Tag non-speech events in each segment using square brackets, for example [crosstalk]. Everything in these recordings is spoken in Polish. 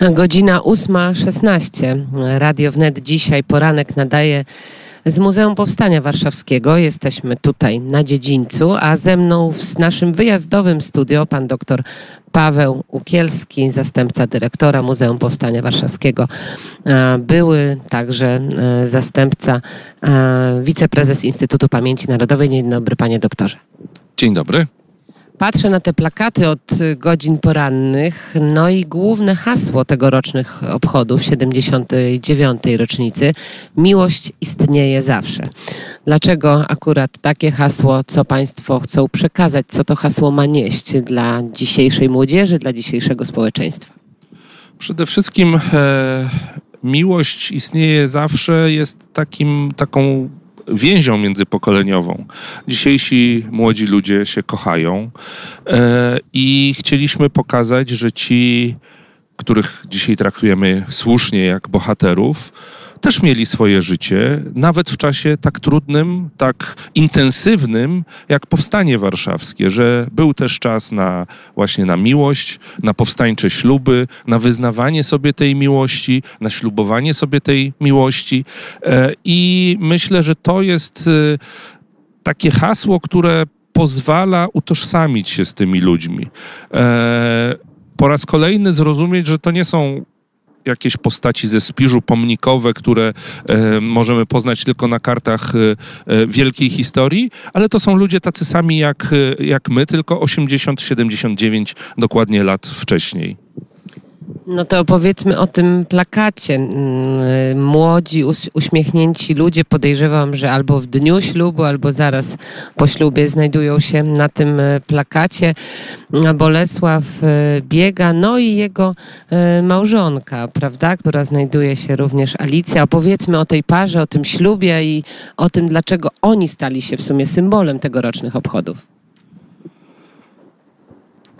Godzina 8.16. Radio Wnet dzisiaj poranek nadaje z Muzeum Powstania Warszawskiego. Jesteśmy tutaj na dziedzińcu, a ze mną w naszym wyjazdowym studio pan doktor Paweł Ukielski, zastępca dyrektora Muzeum Powstania Warszawskiego. Były także e, zastępca e, wiceprezes Instytutu Pamięci Narodowej. Dzień dobry panie doktorze. Dzień dobry. Patrzę na te plakaty od godzin porannych, no i główne hasło tegorocznych obchodów 79. rocznicy Miłość istnieje zawsze. Dlaczego akurat takie hasło, co Państwo chcą przekazać, co to hasło ma nieść dla dzisiejszej młodzieży, dla dzisiejszego społeczeństwa? Przede wszystkim e, miłość istnieje zawsze, jest takim, taką więzią międzypokoleniową. Dzisiejsi młodzi ludzie się kochają e, i chcieliśmy pokazać, że ci, których dzisiaj traktujemy słusznie jak bohaterów, też mieli swoje życie, nawet w czasie tak trudnym, tak intensywnym, jak powstanie warszawskie, że był też czas na właśnie na miłość, na powstańcze śluby, na wyznawanie sobie tej miłości, na ślubowanie sobie tej miłości. E, I myślę, że to jest e, takie hasło, które pozwala utożsamić się z tymi ludźmi. E, po raz kolejny zrozumieć, że to nie są jakieś postaci ze spiżu pomnikowe, które e, możemy poznać tylko na kartach e, e wielkiej historii, ale to są ludzie tacy sami jak, e, jak my, tylko 80-79 dokładnie lat wcześniej. No to opowiedzmy o tym plakacie. Mm, młodzi, uśmiechnięci ludzie, podejrzewam, że albo w dniu ślubu, albo zaraz po ślubie znajdują się na tym e, plakacie. Bolesław e, Biega, no i jego e, małżonka, prawda, która znajduje się również Alicja. Opowiedzmy o tej parze, o tym ślubie i o tym, dlaczego oni stali się w sumie symbolem tegorocznych obchodów.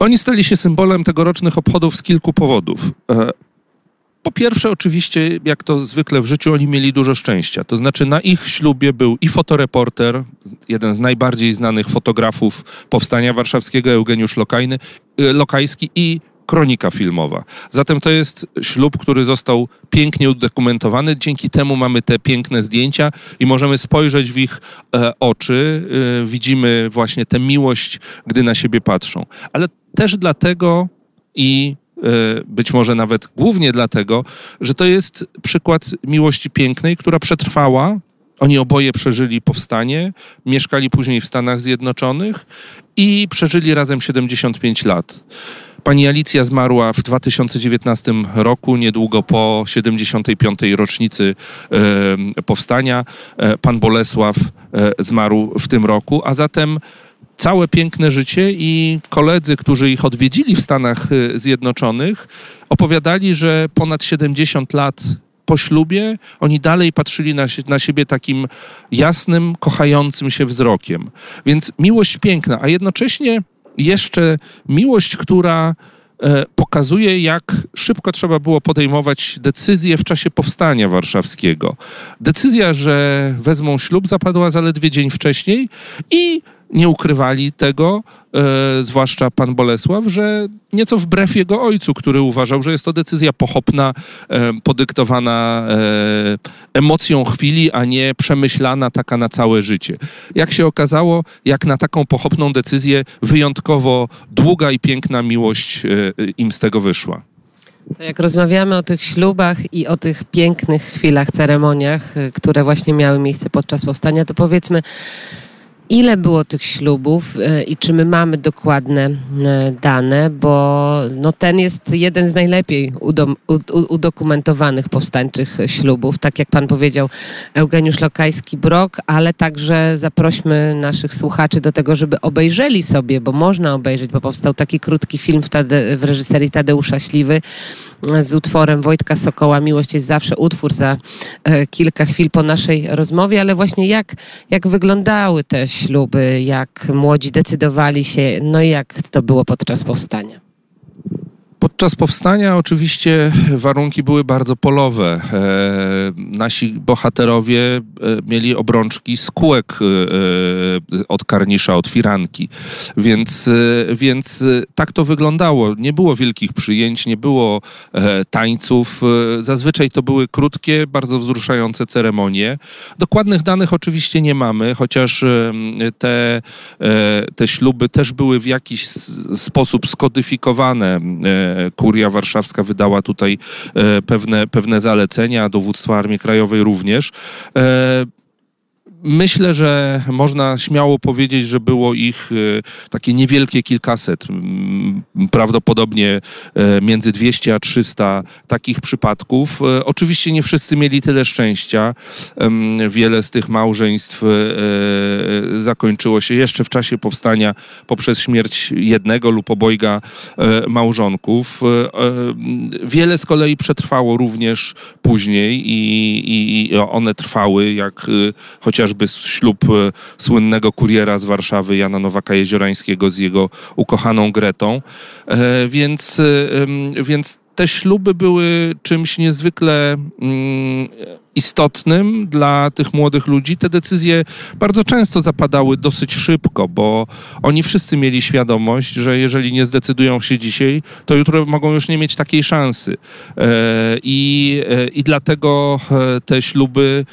Oni stali się symbolem tegorocznych obchodów z kilku powodów. E, po pierwsze, oczywiście, jak to zwykle w życiu, oni mieli dużo szczęścia. To znaczy, na ich ślubie był i fotoreporter, jeden z najbardziej znanych fotografów powstania warszawskiego, Eugeniusz Lokajny, e, Lokajski, i kronika filmowa. Zatem to jest ślub, który został pięknie udokumentowany. Dzięki temu mamy te piękne zdjęcia i możemy spojrzeć w ich e, oczy. E, widzimy właśnie tę miłość, gdy na siebie patrzą. Ale też dlatego i e, być może nawet głównie dlatego, że to jest przykład miłości pięknej, która przetrwała. Oni oboje przeżyli powstanie, mieszkali później w Stanach Zjednoczonych i przeżyli razem 75 lat. Pani Alicja zmarła w 2019 roku, niedługo po 75. rocznicy e, powstania. E, pan Bolesław zmarł w tym roku, a zatem całe piękne życie i koledzy, którzy ich odwiedzili w Stanach y, Zjednoczonych, opowiadali, że ponad 70 lat po ślubie oni dalej patrzyli na, na siebie takim jasnym, kochającym się wzrokiem. Więc miłość piękna, a jednocześnie jeszcze miłość, która e, pokazuje, jak szybko trzeba było podejmować decyzje w czasie powstania warszawskiego. Decyzja, że wezmą ślub, zapadła zaledwie dzień wcześniej i nie ukrywali tego, e, zwłaszcza pan Bolesław, że nieco wbrew jego ojcu, który uważał, że jest to decyzja pochopna, e, podyktowana e, emocją chwili, a nie przemyślana taka na całe życie. Jak się okazało, jak na taką pochopną decyzję, wyjątkowo długa i piękna miłość e, im z tego wyszła. Jak rozmawiamy o tych ślubach i o tych pięknych chwilach, ceremoniach, e, które właśnie miały miejsce podczas powstania, to powiedzmy, Ile było tych ślubów e, i czy my mamy dokładne e, dane, bo no ten jest jeden z najlepiej udokumentowanych powstańczych ślubów, tak jak pan powiedział, Eugeniusz Lokajski-Brok, ale także zaprośmy naszych słuchaczy do tego, żeby obejrzeli sobie, bo można obejrzeć, bo powstał taki krótki film w, Tade, w reżyserii Tadeusza Śliwy e, z utworem Wojtka Sokoła. Miłość jest zawsze utwór za kilka chwil po naszej rozmowie, ale właśnie jak, jak wyglądały te śluby, jak młodzi decydowali się, no i jak to było podczas powstania? Pod, Podczas powstania oczywiście warunki były bardzo polowe. E, nasi bohaterowie e, mieli obrączki z kółek e, od karnisza, od firanki. Więc, więc tak to wyglądało. Nie było wielkich przyjęć, nie było tańców. Zazwyczaj to były krótkie, bardzo wzruszające ceremonie. Dokładnych danych oczywiście nie mamy, chociaż te, te śluby też były w jakiś sposób skodyfikowane Kuria Warszawska wydała tutaj e, pewne, pewne zalecenia, dowództwo Armii Krajowej również. Myślę, że można śmiało powiedzieć, że było ich e, takie niewielkie kilkaset, prawdopodobnie e, między 200 a 300 takich przypadków. E, oczywiście nie wszyscy mieli tyle szczęścia. Wiele z tych małżeństw zakończyło się jeszcze w czasie powstania poprzez śmierć jednego lub obojga małżonków. Wiele z kolei przetrwało również później i, i one trwały, jak chociażby choćby ślub e, słynnego kuriera z Warszawy, Jana Nowaka-Jeziorańskiego z jego ukochaną Gretą. E, więc, e, więc te śluby były czymś niezwykle mm, istotnym dla tych młodych ludzi. Te decyzje bardzo często zapadały dosyć szybko, bo oni wszyscy mieli świadomość, że jeżeli nie zdecydują się dzisiaj, to jutro mogą już nie mieć takiej szansy. E, I, e, i dlatego e, te śluby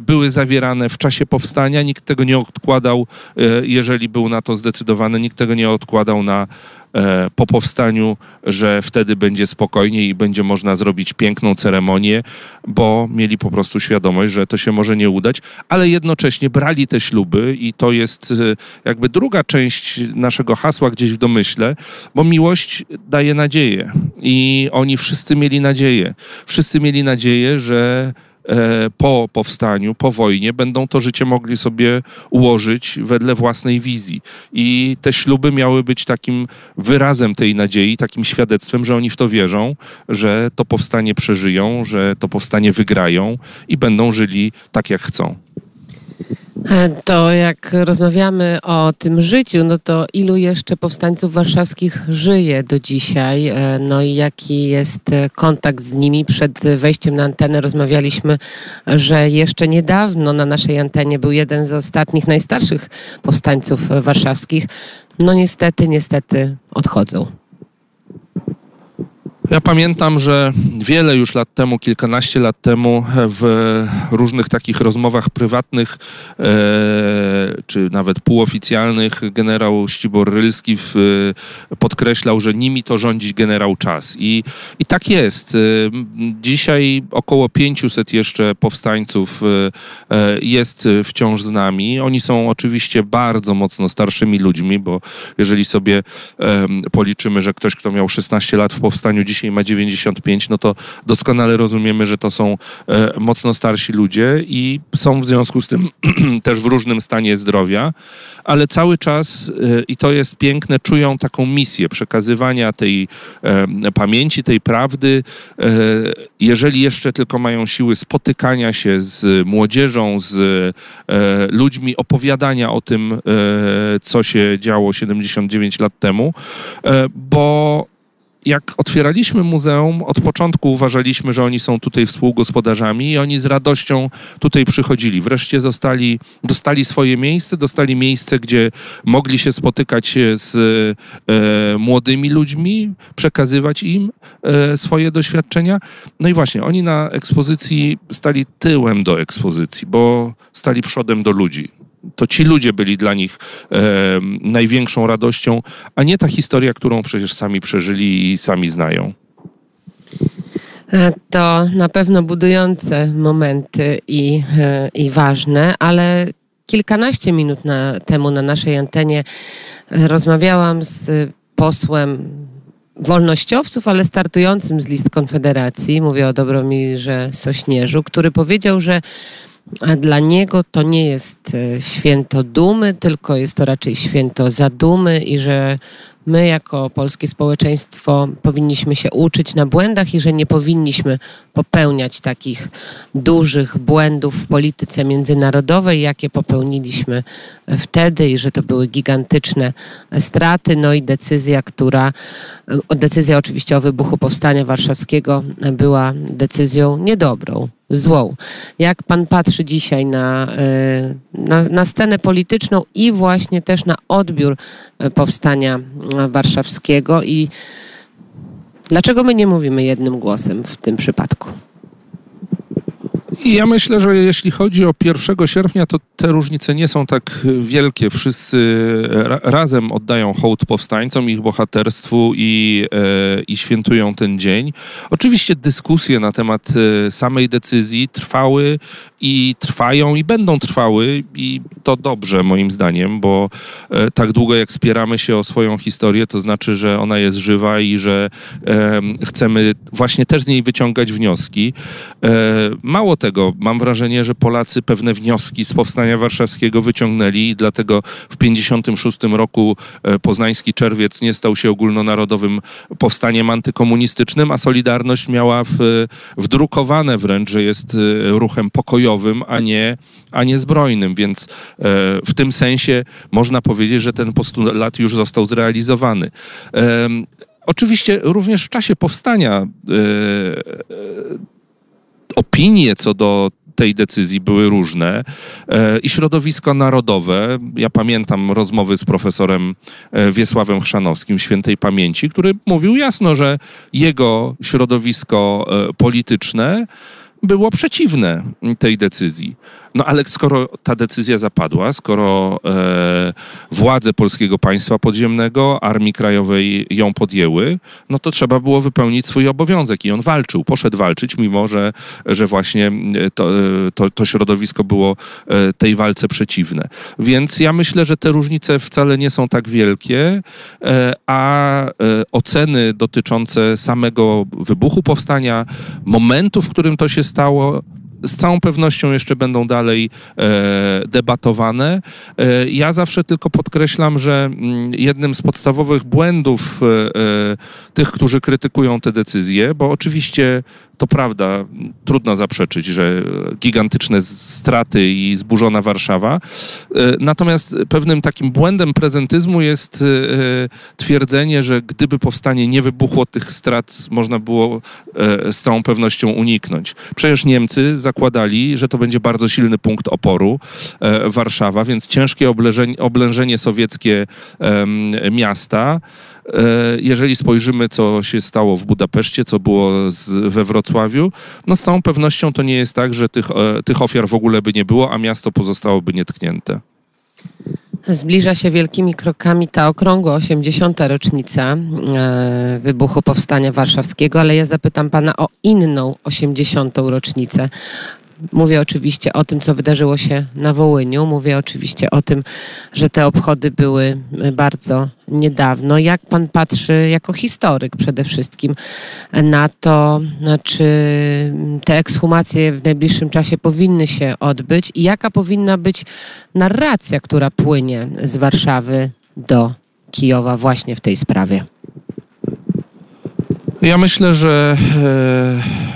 były zawierane w czasie powstania. Nikt tego nie odkładał, jeżeli był na to zdecydowany, nikt tego nie odkładał na po powstaniu, że wtedy będzie spokojniej i będzie można zrobić piękną ceremonię, bo mieli po prostu świadomość, że to się może nie udać, ale jednocześnie brali te śluby i to jest e, jakby druga część naszego hasła gdzieś w domyśle, bo miłość daje nadzieję i oni wszyscy mieli nadzieję. Wszyscy mieli nadzieję, że E, po powstaniu, po wojnie, będą to życie mogli sobie ułożyć wedle własnej wizji. I te śluby miały być takim wyrazem tej nadziei, takim świadectwem, że oni w to wierzą, że to powstanie przeżyją, że to powstanie wygrają i będą żyli tak, jak chcą. E, to jak rozmawiamy o tym życiu, no to ilu jeszcze powstańców warszawskich żyje do dzisiaj? E, no i jaki jest e, kontakt z nimi? Przed wejściem na antenę rozmawialiśmy, że jeszcze niedawno na naszej antenie był jeden z ostatnich, najstarszych powstańców warszawskich. No niestety, niestety odchodzą. Ja pamiętam, że wiele już lat temu, kilkanaście lat temu, w różnych takich rozmowach prywatnych, e, czy nawet półoficjalnych, generał Ścibor Rylski w, podkreślał, że nimi to rządzi generał Czas. I, I tak jest. E, dzisiaj około 500 jeszcze powstańców e, jest wciąż z nami. Oni są oczywiście bardzo mocno starszymi ludźmi, bo jeżeli sobie policzymy, że ktoś, kto miał 16 lat w powstaniu, dzisiaj dzisiaj ma 95, no to doskonale rozumiemy, że to są e, mocno starsi ludzie i są w związku z tym [clears throat] też w różnym stanie zdrowia, ale cały czas, e, i to jest piękne, czują taką misję przekazywania tej e, pamięci, tej prawdy. Jeżeli jeszcze tylko mają siły spotykania się z młodzieżą, z ludźmi, opowiadania o tym, co się działo 79 lat temu, bo jak otwieraliśmy muzeum, od początku uważaliśmy, że oni są tutaj współgospodarzami i oni z radością tutaj przychodzili. Wreszcie zostali, dostali swoje miejsce, dostali miejsce, gdzie mogli się spotykać z e, młodymi ludźmi, przekazywać im e, swoje doświadczenia. No i właśnie, oni na ekspozycji stali tyłem do ekspozycji, bo stali przodem do ludzi to ci ludzie byli dla nich e, największą radością, a nie ta historia, którą przecież sami przeżyli i sami znają. E, to na pewno budujące momenty i, e, i ważne, ale kilkanaście minut na, temu na naszej antenie rozmawiałam z posłem wolnościowców, ale startującym z list Konfederacji, mówię o Dobromirze Sośnierzu, który powiedział, że a dla niego to nie jest e, święto dumy, tylko jest to raczej święto zadumy i że my jako polskie społeczeństwo powinniśmy się uczyć na błędach i że nie powinniśmy popełniać takich dużych błędów w polityce międzynarodowej, jakie popełniliśmy wtedy i że to były gigantyczne straty, no i decyzja, która, decyzja oczywiście o wybuchu Powstania Warszawskiego była decyzją niedobrą złą. Jak pan patrzy dzisiaj na, e, na, na, scenę polityczną i właśnie też na odbiór e, powstania warszawskiego i dlaczego my nie mówimy jednym głosem w tym przypadku? Ja myślę, że jeśli chodzi o 1 sierpnia, to te różnice nie są tak wielkie. Wszyscy ra razem oddają hołd powstańcom, ich bohaterstwu i, e, i świętują ten dzień. Oczywiście dyskusje na temat e, samej decyzji trwały i trwają i będą trwały i to dobrze moim zdaniem, bo e, tak długo jak spieramy się o swoją historię, to znaczy, że ona jest żywa i że chcemy właśnie też z niej wyciągać wnioski. E, mało tego, mam wrażenie, że Polacy pewne wnioski z powstania warszawskiego wyciągnęli i dlatego w 56 roku e, poznański czerwiec nie stał się ogólnonarodowym powstaniem antykomunistycznym, a Solidarność miała w, wdrukowane wręcz, że jest ruchem pokojowym, a nie, a nie zbrojnym, więc e, w tym sensie można powiedzieć, że ten postulat już został zrealizowany. Oczywiście również w czasie powstania opinie co do tej decyzji były różne e, i środowisko narodowe, ja pamiętam rozmowy z profesorem e, Wiesławem Chrzanowskim świętej pamięci, który mówił jasno, że jego środowisko e, polityczne było przeciwne tej decyzji. No ale skoro ta decyzja zapadła, skoro e, władze polskiego państwa podziemnego, Armii Krajowej ją podjęły, no to trzeba było wypełnić swój obowiązek i on walczył, poszedł walczyć, mimo że, że właśnie e, to, e, to, to środowisko było e, tej walce przeciwne. Więc ja myślę, że te różnice wcale nie są tak wielkie, e, a e, oceny dotyczące samego wybuchu powstania, momentu, w którym to się stało, z całą pewnością jeszcze będą dalej e, debatowane. E, ja zawsze tylko podkreślam, że m, mm, jednym z podstawowych błędów e, e, tych, którzy krytykują te decyzje, bo oczywiście to prawda, trudno zaprzeczyć, że gigantyczne straty i zburzona Warszawa. E, natomiast pewnym takim błędem prezentyzmu jest e, twierdzenie, że gdyby powstanie nie wybuchło, tych strat można było e, z całą pewnością uniknąć. Przecież Niemcy zakładali, że to będzie bardzo silny punkt oporu Warszawa, więc ciężkie oblężenie, sowieckie miasta jeżeli spojrzymy, co się stało w Budapeszcie, co było z, we Wrocławiu, no z całą pewnością to nie jest tak, że tych, e, tych ofiar w ogóle by nie było, a miasto pozostałoby nietknięte. Zbliża się wielkimi krokami ta okrągła 80. rocznica e, wybuchu Powstania Warszawskiego, ale ja zapytam pana o inną 80. rocznicę. Mówię oczywiście o tym, co wydarzyło się na Wołyniu. Mówię oczywiście o tym, że te obchody były bardzo niedawno. Jak pan patrzy, jako historyk przede wszystkim, na to, czy te ekshumacje w najbliższym czasie powinny się odbyć i jaka powinna być narracja, która płynie z Warszawy do Kijowa właśnie w tej sprawie? Ja myślę, że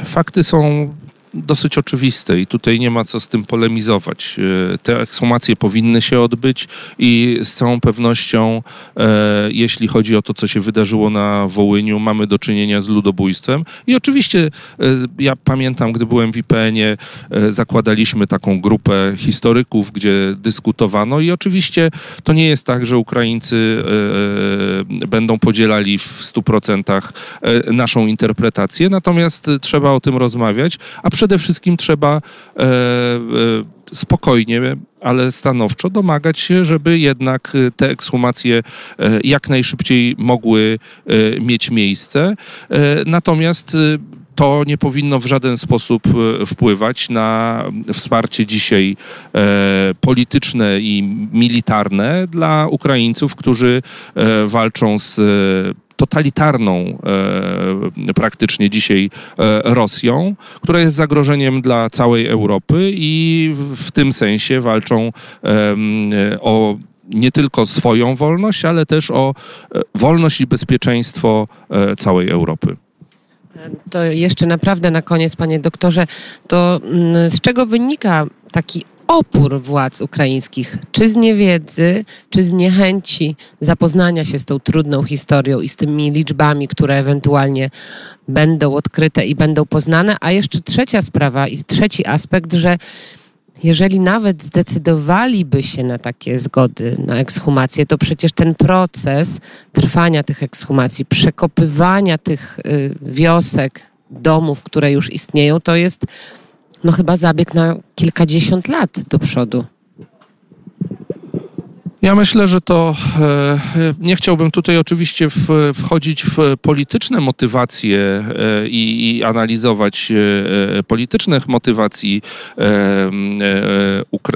e, fakty są dosyć oczywiste i tutaj nie ma co z tym polemizować. E, te ekshumacje powinny się odbyć i z całą pewnością, e, jeśli chodzi o to, co się wydarzyło na Wołyniu, mamy do czynienia z ludobójstwem. I oczywiście e, ja pamiętam, gdy byłem w IPN-ie, zakładaliśmy taką grupę historyków, gdzie dyskutowano i oczywiście to nie jest tak, że Ukraińcy będą podzielali w 100% naszą interpretację, natomiast trzeba o tym rozmawiać, a przede przede wszystkim trzeba e, e, spokojnie, ale stanowczo domagać się, żeby jednak e, te ekshumacje jak najszybciej mogły mieć miejsce. Natomiast to nie powinno w żaden sposób wpływać na wsparcie dzisiaj polityczne i militarne dla Ukraińców, którzy walczą z totalitarną e, praktycznie dzisiaj e, Rosją, która jest zagrożeniem dla całej Europy i w, tym sensie walczą e, o nie tylko swoją wolność, ale też o wolność i bezpieczeństwo całej Europy. To jeszcze naprawdę na koniec, panie doktorze, to mm, z czego wynika taki opór władz ukraińskich, czy z niewiedzy, czy z niechęci zapoznania się z tą trudną historią i z tymi liczbami, które ewentualnie będą odkryte i będą poznane. A jeszcze trzecia sprawa i trzeci aspekt, że jeżeli nawet zdecydowaliby się na takie zgody, na ekshumację, to przecież ten proces trwania tych ekshumacji, przekopywania tych y, wiosek, domów, które już istnieją, to jest no chyba zabieg na kilkadziesiąt lat do przodu. Ja myślę, że to e, nie chciałbym tutaj oczywiście wchodzić w polityczne motywacje e, i, i, analizować e, politycznych motywacji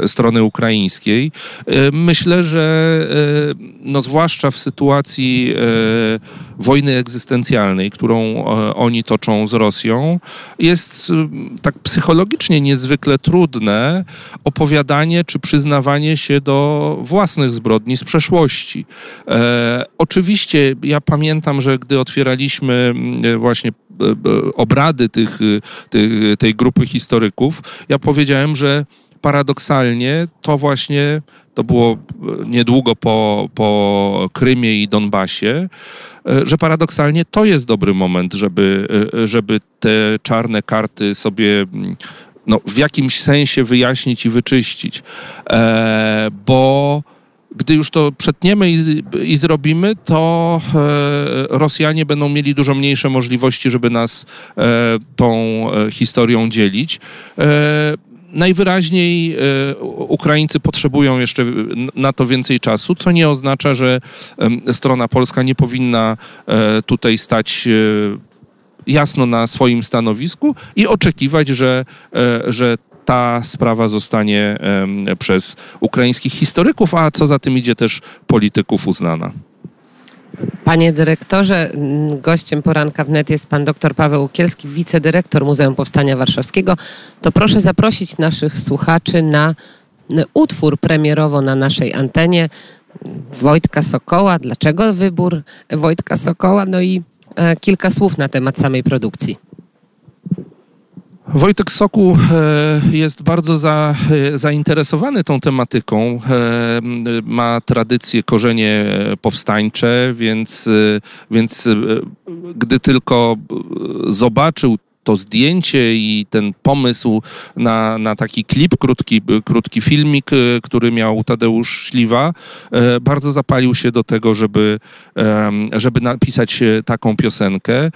strony ukraińskiej. Myślę, że no zwłaszcza w sytuacji wojny egzystencjalnej, którą oni toczą z Rosją, jest tak psychologicznie niezwykle trudne opowiadanie czy przyznawanie się do własnych zbrodni z przeszłości. E, oczywiście ja pamiętam, że gdy otwieraliśmy mm, właśnie e, e, obrady tych, tych, tej grupy historyków, ja powiedziałem, że paradoksalnie to właśnie to było niedługo po, po Krymie i Donbasie, że paradoksalnie to jest dobry moment, żeby, żeby te czarne karty sobie mm, no, w jakimś sensie wyjaśnić i wyczyścić. E, bo gdy już to przetniemy i, i zrobimy, to e, Rosjanie będą mieli dużo mniejsze możliwości, żeby nas e, tą e, historią dzielić. E, najwyraźniej e, Ukraińcy potrzebują jeszcze na to więcej czasu, co nie oznacza, że strona polska nie powinna e, tutaj stać jasno na swoim stanowisku i oczekiwać, że, że ta sprawa zostanie przez ukraińskich historyków, a co za tym idzie też polityków uznana. Panie dyrektorze, gościem poranka wnet jest pan dr Paweł Ukielski, wicedyrektor Muzeum Powstania Warszawskiego. To proszę zaprosić naszych słuchaczy na utwór premierowo na naszej antenie Wojtka Sokoła. Dlaczego wybór Wojtka Sokoła? No i e, kilka słów na temat samej produkcji. Wojtek Soku e, jest bardzo za, e, zainteresowany tą tematyką. E, ma tradycje, korzenie powstańcze, więc, więc gdy tylko zobaczył to zdjęcie i ten pomysł na, na taki klip, krótki, krótki filmik, e, który miał Tadeusz Śliwa, e, bardzo zapalił się do tego, żeby, żeby napisać e, taką piosenkę.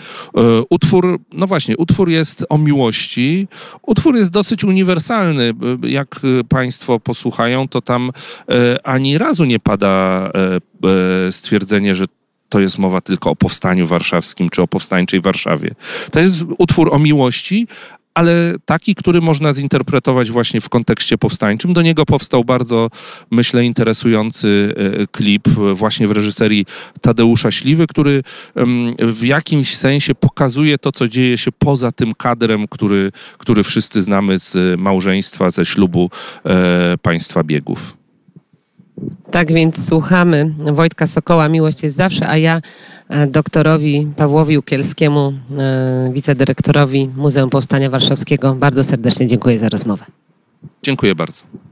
Utwór, no właśnie, utwór jest o miłości. Utwór jest dosyć uniwersalny. Jak Państwo posłuchają, to tam ani razu nie pada stwierdzenie, że to jest mowa tylko o powstaniu warszawskim czy o powstańczej Warszawie. To jest utwór o miłości, ale taki, który można zinterpretować właśnie w kontekście powstańczym. Do niego powstał bardzo, myślę, interesujący e, klip właśnie w reżyserii Tadeusza Śliwy, który w jakimś sensie pokazuje to, co dzieje się poza tym kadrem, który, który wszyscy znamy z małżeństwa, ze ślubu e, państwa biegów. Tak więc słuchamy Wojtka Sokoła, Miłość jest zawsze, a ja e, doktorowi Pawłowi Ukielskiemu, e, wicedyrektorowi Muzeum Powstania Warszawskiego bardzo serdecznie dziękuję za rozmowę. Dziękuję bardzo.